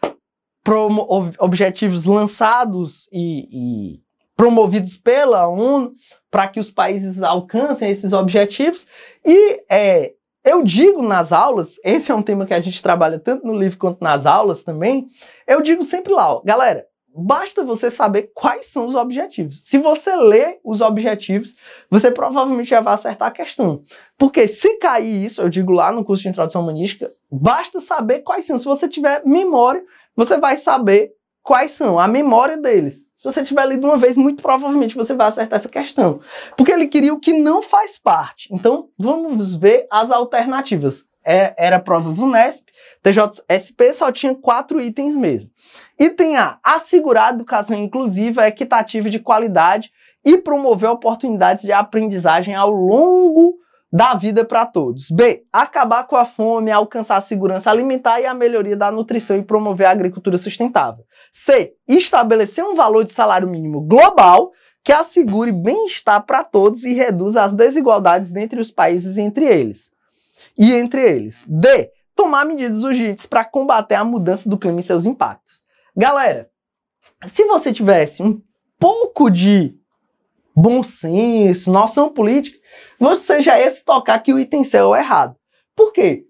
Objetivos lançados e, e promovidos pela ONU para que os países alcancem esses objetivos. E é, eu digo nas aulas, esse é um tema que a gente trabalha tanto no livro quanto nas aulas também, eu digo sempre lá, ó, galera, basta você saber quais são os objetivos. Se você lê os objetivos, você provavelmente já vai acertar a questão. Porque se cair isso, eu digo lá no curso de introdução humanística, basta saber quais são. Se você tiver memória, você vai saber quais são, a memória deles. Se você tiver lido uma vez, muito provavelmente você vai acertar essa questão. Porque ele queria o que não faz parte. Então, vamos ver as alternativas. É, era prova VUNESP, TJSP só tinha quatro itens mesmo. Item A, assegurar educação inclusiva, equitativa de qualidade e promover oportunidades de aprendizagem ao longo da vida para todos. B. Acabar com a fome, alcançar a segurança alimentar e a melhoria da nutrição e promover a agricultura sustentável. C. Estabelecer um valor de salário mínimo global que assegure bem-estar para todos e reduza as desigualdades entre os países entre eles. E entre eles. D. Tomar medidas urgentes para combater a mudança do clima e seus impactos. Galera, se você tivesse um pouco de bom senso, noção política, você já ia se tocar que o item C é o errado. Por quê?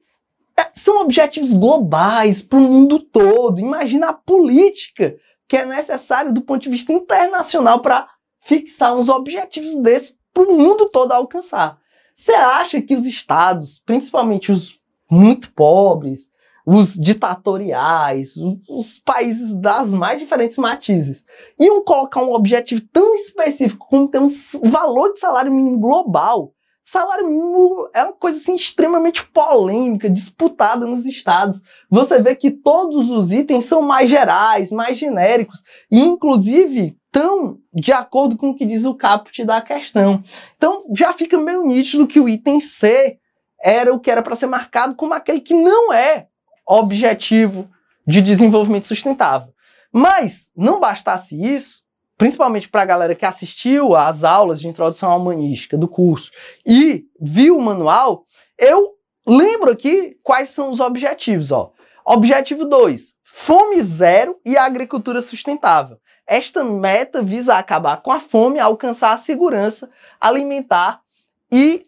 É, são objetivos globais para o mundo todo. Imagina a política que é necessário do ponto de vista internacional para fixar uns objetivos desses para o mundo todo alcançar. Você acha que os estados, principalmente os muito pobres, os ditatoriais, os países das mais diferentes matizes, iam colocar um objetivo tão específico como ter um valor de salário mínimo global Salário mínimo é uma coisa assim extremamente polêmica, disputada nos estados. Você vê que todos os itens são mais gerais, mais genéricos e inclusive estão de acordo com o que diz o caput da questão. Então já fica meio nítido que o item C era o que era para ser marcado como aquele que não é objetivo de desenvolvimento sustentável. Mas não bastasse isso, principalmente para a galera que assistiu às aulas de introdução humanística do curso e viu o manual, eu lembro aqui quais são os objetivos. Ó. Objetivo 2, fome zero e agricultura sustentável. Esta meta visa acabar com a fome, alcançar a segurança alimentar e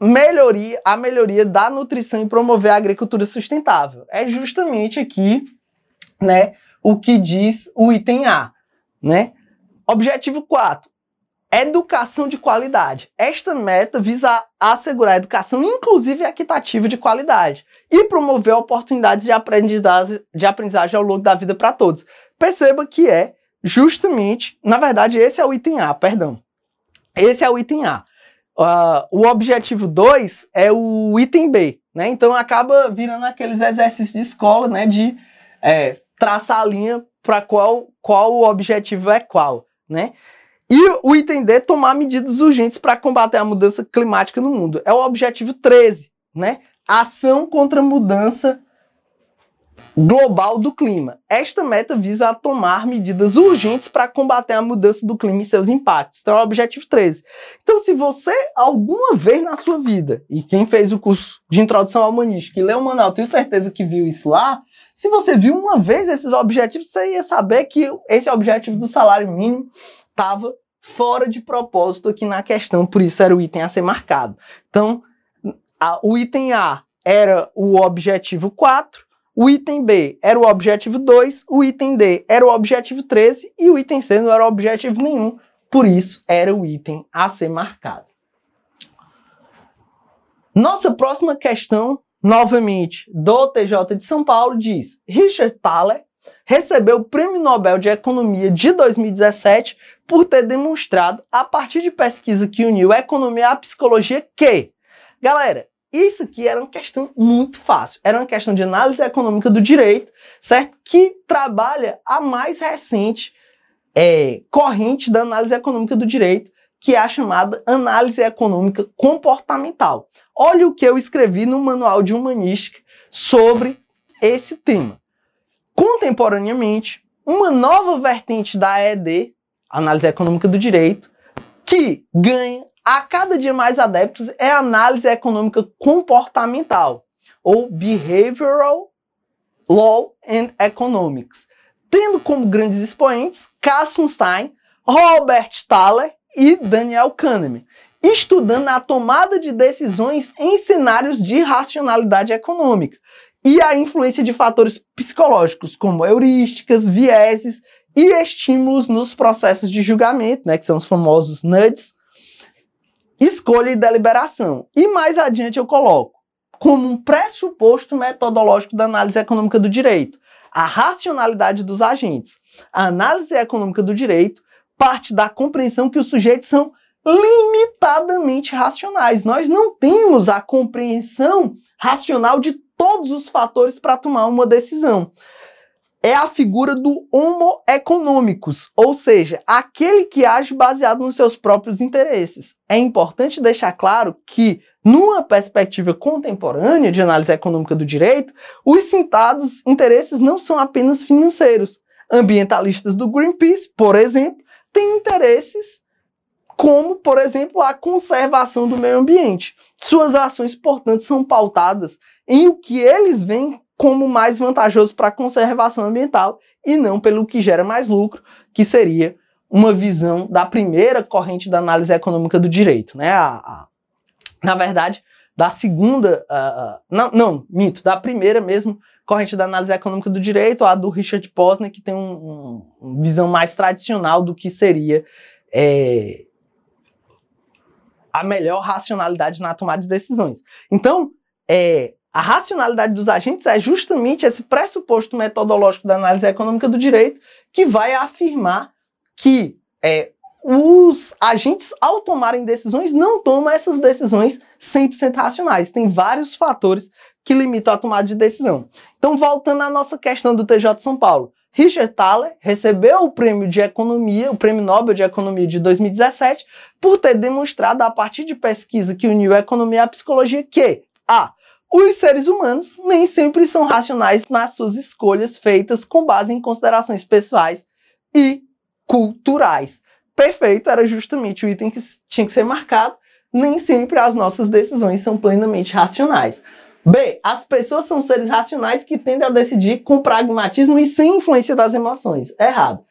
melhoria, a melhoria da nutrição e promover a agricultura sustentável. É justamente aqui, né, o que diz o item A, né? Objetivo 4. Educação de qualidade. Esta meta visa assegurar a educação inclusive equitativa de qualidade e promover oportunidades de aprendizagem, de aprendizagem ao longo da vida para todos. Perceba que é justamente, na verdade, esse é o item A, perdão. Esse é o item A. Uh, o objetivo 2 é o item B, né? Então acaba virando aqueles exercícios de escola, né? De é, traçar a linha para qual, qual o objetivo é qual, né? E o item D, tomar medidas urgentes para combater a mudança climática no mundo. É o objetivo 13, né? Ação contra a mudança global do clima. Esta meta visa tomar medidas urgentes para combater a mudança do clima e seus impactos. Então é o objetivo 13. Então, se você alguma vez na sua vida, e quem fez o curso de introdução ao humanística e leu o manual, tenho certeza que viu isso lá, se você viu uma vez esses objetivos, você ia saber que esse objetivo do salário mínimo estava fora de propósito aqui na questão, por isso era o item a ser marcado. Então, a, o item A era o objetivo 4, o item B era o objetivo 2, o item D era o objetivo 13 e o item C não era o objetivo nenhum, por isso era o item a ser marcado. Nossa próxima questão, novamente, do TJ de São Paulo, diz: Richard Thaler recebeu o Prêmio Nobel de Economia de 2017 por ter demonstrado, a partir de pesquisa que uniu a economia à psicologia, que, galera, isso aqui era uma questão muito fácil. Era uma questão de análise econômica do direito, certo? Que trabalha a mais recente é, corrente da análise econômica do direito, que é a chamada análise econômica comportamental. Olha o que eu escrevi no manual de humanística sobre esse tema. Contemporaneamente, uma nova vertente da ED, análise econômica do direito, que ganha a cada dia mais adeptos é a análise econômica comportamental, ou Behavioral Law and Economics, tendo como grandes expoentes Cassius Stein, Robert Thaler e Daniel Kahneman, estudando a tomada de decisões em cenários de racionalidade econômica e a influência de fatores psicológicos como heurísticas, vieses e estímulos nos processos de julgamento, né, que são os famosos nudges, escolha e deliberação. E mais adiante eu coloco como um pressuposto metodológico da análise econômica do direito a racionalidade dos agentes. A análise econômica do direito parte da compreensão que os sujeitos são limitadamente racionais. Nós não temos a compreensão racional de todos os fatores para tomar uma decisão é a figura do homo economicus, ou seja, aquele que age baseado nos seus próprios interesses. É importante deixar claro que, numa perspectiva contemporânea de análise econômica do direito, os citados interesses não são apenas financeiros. Ambientalistas do Greenpeace, por exemplo, têm interesses como, por exemplo, a conservação do meio ambiente. Suas ações, portanto, são pautadas em o que eles veem como mais vantajoso para a conservação ambiental e não pelo que gera mais lucro, que seria uma visão da primeira corrente da análise econômica do direito, né? A, a, na verdade, da segunda, uh, não, não, mito, da primeira mesmo corrente da análise econômica do direito, a do Richard Posner, que tem uma um, visão mais tradicional do que seria é, a melhor racionalidade na tomada de decisões. Então, é, a racionalidade dos agentes é justamente esse pressuposto metodológico da análise econômica do direito que vai afirmar que é, os agentes, ao tomarem decisões, não tomam essas decisões 100% racionais. Tem vários fatores que limitam a tomada de decisão. Então, voltando à nossa questão do TJ São Paulo. Richard Thaler recebeu o prêmio de economia, o prêmio Nobel de Economia de 2017, por ter demonstrado, a partir de pesquisa que uniu a economia à psicologia, que a os seres humanos nem sempre são racionais nas suas escolhas feitas com base em considerações pessoais e culturais. Perfeito, era justamente o item que tinha que ser marcado. Nem sempre as nossas decisões são plenamente racionais. B. As pessoas são seres racionais que tendem a decidir com pragmatismo e sem influência das emoções. Errado.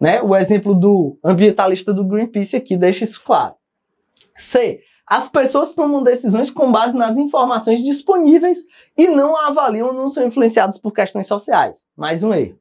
Né? O exemplo do ambientalista do Greenpeace aqui deixa isso claro. C. As pessoas tomam decisões com base nas informações disponíveis e não avaliam, não são influenciadas por questões sociais. Mais um erro.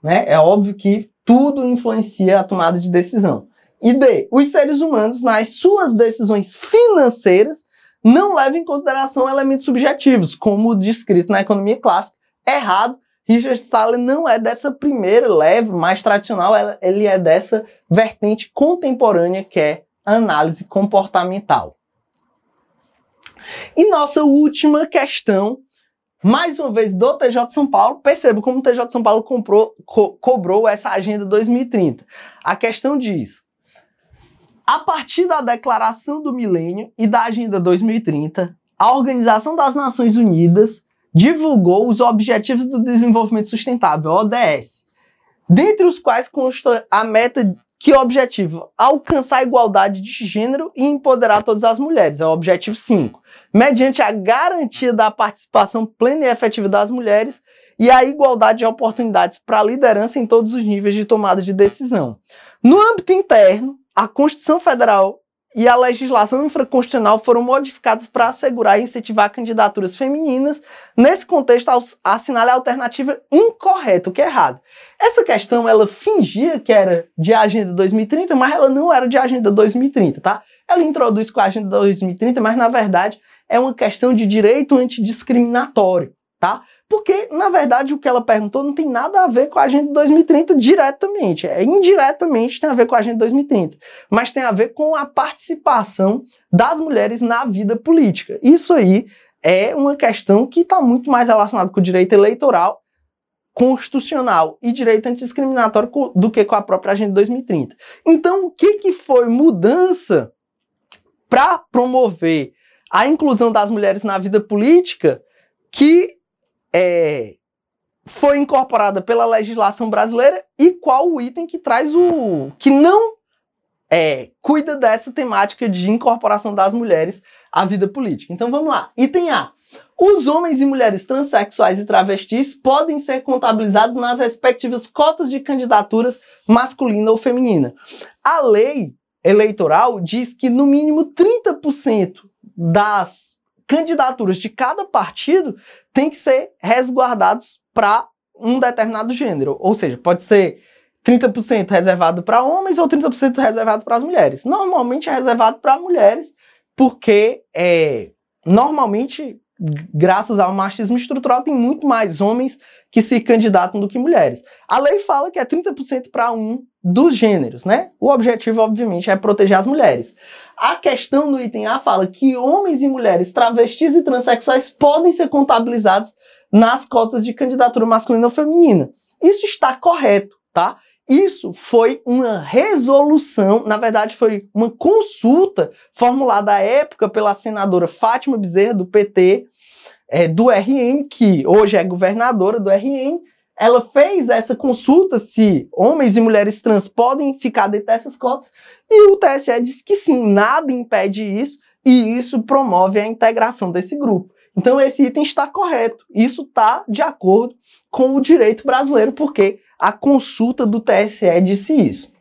Né? É óbvio que tudo influencia a tomada de decisão. E D. Os seres humanos, nas suas decisões financeiras, não levam em consideração elementos subjetivos, como descrito na economia clássica. Errado. Richard Thaler não é dessa primeira leve mais tradicional, ele é dessa vertente contemporânea que é a análise comportamental. E nossa última questão, mais uma vez do TJ São Paulo, perceba como o TJ São Paulo comprou, co cobrou essa agenda 2030. A questão diz: a partir da Declaração do Milênio e da Agenda 2030, a Organização das Nações Unidas divulgou os Objetivos do Desenvolvimento Sustentável, ODS, dentre os quais consta a meta que objetivo alcançar a igualdade de gênero e empoderar todas as mulheres, é o objetivo 5, mediante a garantia da participação plena e efetiva das mulheres e a igualdade de oportunidades para a liderança em todos os níveis de tomada de decisão. No âmbito interno, a Constituição Federal e a legislação infraconstitucional foram modificadas para assegurar e incentivar candidaturas femininas. Nesse contexto, assinale a alternativa incorreta, o que é errado. Essa questão, ela fingia que era de Agenda 2030, mas ela não era de Agenda 2030, tá? Ela introduz com a Agenda 2030, mas na verdade é uma questão de direito antidiscriminatório tá? Porque, na verdade, o que ela perguntou não tem nada a ver com a Agenda 2030 diretamente. É indiretamente tem a ver com a Agenda 2030. Mas tem a ver com a participação das mulheres na vida política. Isso aí é uma questão que está muito mais relacionada com o direito eleitoral, constitucional e direito antidiscriminatório do que com a própria Agenda 2030. Então, o que, que foi mudança para promover a inclusão das mulheres na vida política que é, foi incorporada pela legislação brasileira e qual o item que traz o. que não é, cuida dessa temática de incorporação das mulheres à vida política. Então vamos lá. Item A. Os homens e mulheres transexuais e travestis podem ser contabilizados nas respectivas cotas de candidaturas masculina ou feminina. A lei eleitoral diz que no mínimo 30% das candidaturas de cada partido têm que ser resguardados para um determinado gênero. Ou seja, pode ser 30% reservado para homens ou 30% reservado para as mulheres. Normalmente é reservado para mulheres, porque é, normalmente, graças ao machismo estrutural, tem muito mais homens que se candidatam do que mulheres. A lei fala que é 30% para um dos gêneros, né? O objetivo, obviamente, é proteger as mulheres. A questão no item A fala que homens e mulheres travestis e transexuais podem ser contabilizados nas cotas de candidatura masculina ou feminina. Isso está correto, tá? Isso foi uma resolução, na verdade foi uma consulta formulada à época pela senadora Fátima Bezerra, do PT, é, do RN, que hoje é governadora do RN, ela fez essa consulta se homens e mulheres trans podem ficar dentro dessas cotas e o TSE disse que sim, nada impede isso e isso promove a integração desse grupo. Então esse item está correto, isso está de acordo com o direito brasileiro, porque a consulta do TSE disse isso.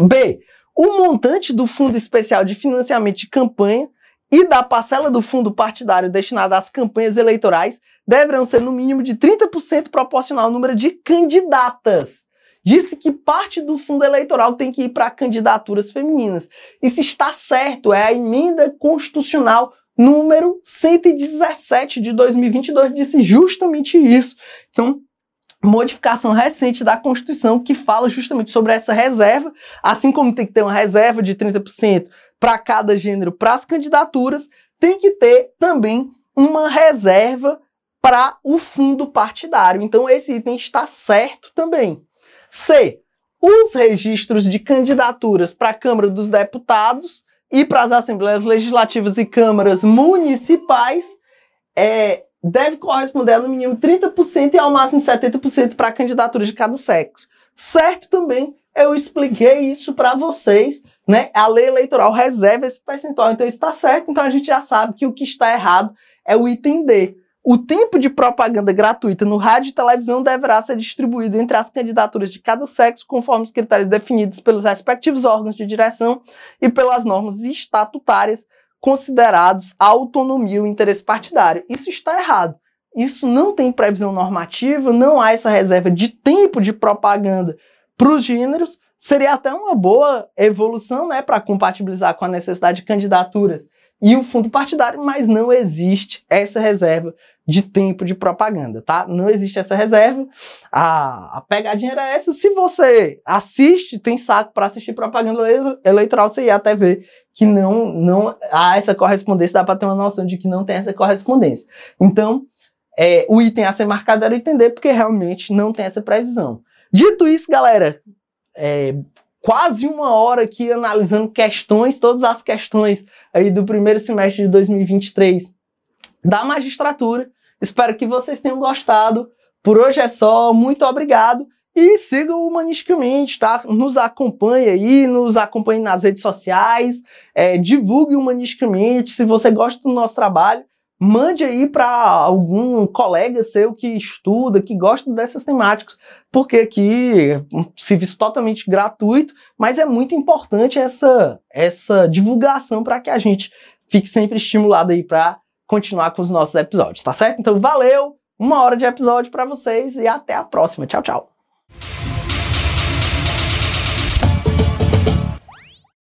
B. O montante do Fundo Especial de Financiamento de Campanha e da parcela do fundo partidário destinada às campanhas eleitorais deverão ser no mínimo de 30% proporcional ao número de candidatas. Disse que parte do fundo eleitoral tem que ir para candidaturas femininas. Isso está certo, é a emenda constitucional número 117 de 2022 disse justamente isso. Então, modificação recente da Constituição que fala justamente sobre essa reserva, assim como tem que ter uma reserva de 30% para cada gênero para as candidaturas, tem que ter também uma reserva para o fundo partidário. Então, esse item está certo também. C. Os registros de candidaturas para a Câmara dos Deputados e para as Assembleias Legislativas e Câmaras Municipais é, deve corresponder no mínimo 30% e ao máximo 70% para candidaturas de cada sexo. Certo também, eu expliquei isso para vocês, né? A lei eleitoral reserva esse percentual, então está certo, então a gente já sabe que o que está errado é o item D o tempo de propaganda gratuita no rádio e televisão deverá ser distribuído entre as candidaturas de cada sexo conforme os critérios definidos pelos respectivos órgãos de direção e pelas normas estatutárias considerados a autonomia e o interesse partidário. Isso está errado. Isso não tem previsão normativa, não há essa reserva de tempo de propaganda para os gêneros. Seria até uma boa evolução né, para compatibilizar com a necessidade de candidaturas e o fundo partidário, mas não existe essa reserva de tempo de propaganda, tá? Não existe essa reserva. A, a pegadinha era essa. Se você assiste, tem saco para assistir propaganda eleitoral, você ia até ver que não, não há essa correspondência, dá para ter uma noção de que não tem essa correspondência. Então, é, o item a ser marcado era entender porque realmente não tem essa previsão. Dito isso, galera, é, quase uma hora aqui analisando questões, todas as questões aí do primeiro semestre de 2023 da magistratura. Espero que vocês tenham gostado. Por hoje é só, muito obrigado e sigam humanisticamente, tá? Nos acompanhe aí, nos acompanhe nas redes sociais, é, divulgue humanisticamente. Se você gosta do nosso trabalho, mande aí para algum colega seu que estuda, que gosta dessas temáticas, porque aqui é um serviço totalmente gratuito, mas é muito importante essa, essa divulgação para que a gente fique sempre estimulado aí para continuar com os nossos episódios, tá certo? Então valeu, uma hora de episódio para vocês e até a próxima. Tchau, tchau.